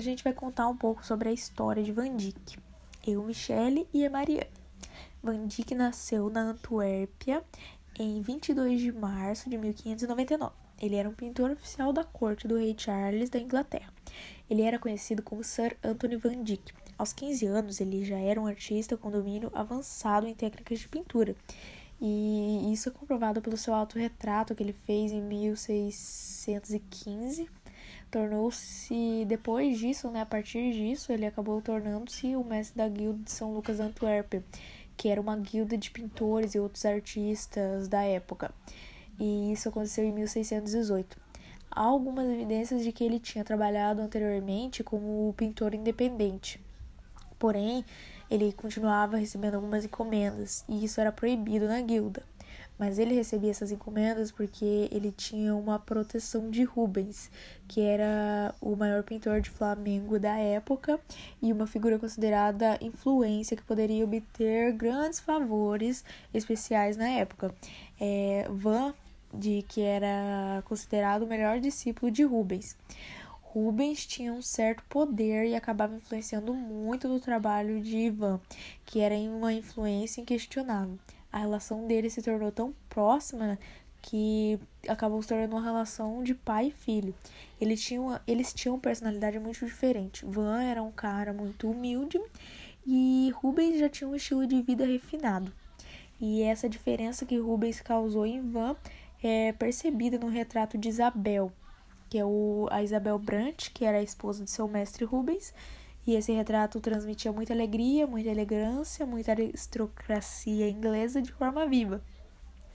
a gente vai contar um pouco sobre a história de Van Dyck. Eu, Michele e a. Van Dyck nasceu na Antuérpia em 22 de março de 1599. Ele era um pintor oficial da corte do rei Charles da Inglaterra. Ele era conhecido como Sir Anthony Van Dyck. Aos 15 anos, ele já era um artista com domínio avançado em técnicas de pintura. E isso é comprovado pelo seu autorretrato que ele fez em 1615 tornou-se, depois disso, né, a partir disso, ele acabou tornando-se o mestre da guilda de São Lucas da Antuérpia, que era uma guilda de pintores e outros artistas da época. E isso aconteceu em 1618. Há algumas evidências de que ele tinha trabalhado anteriormente como pintor independente. Porém, ele continuava recebendo algumas encomendas, e isso era proibido na guilda mas ele recebia essas encomendas porque ele tinha uma proteção de Rubens, que era o maior pintor de Flamengo da época e uma figura considerada influência que poderia obter grandes favores especiais na época. É, Van, de que era considerado o melhor discípulo de Rubens. Rubens tinha um certo poder e acabava influenciando muito do trabalho de Ivan, que era uma influência inquestionável a relação deles se tornou tão próxima que acabou se tornando uma relação de pai e filho. Eles tinham, eles tinham personalidade muito diferente. Van era um cara muito humilde e Rubens já tinha um estilo de vida refinado. E essa diferença que Rubens causou em Van é percebida no retrato de Isabel, que é o, a Isabel Brandt, que era a esposa de seu mestre Rubens, e esse retrato transmitia muita alegria, muita elegância, muita aristocracia inglesa de forma viva,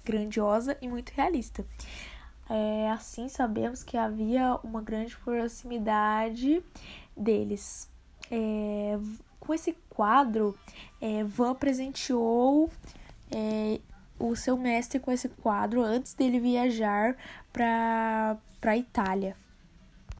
grandiosa e muito realista. É, assim sabemos que havia uma grande proximidade deles. É, com esse quadro, é, Van presenteou é, o seu mestre com esse quadro antes dele viajar para a Itália.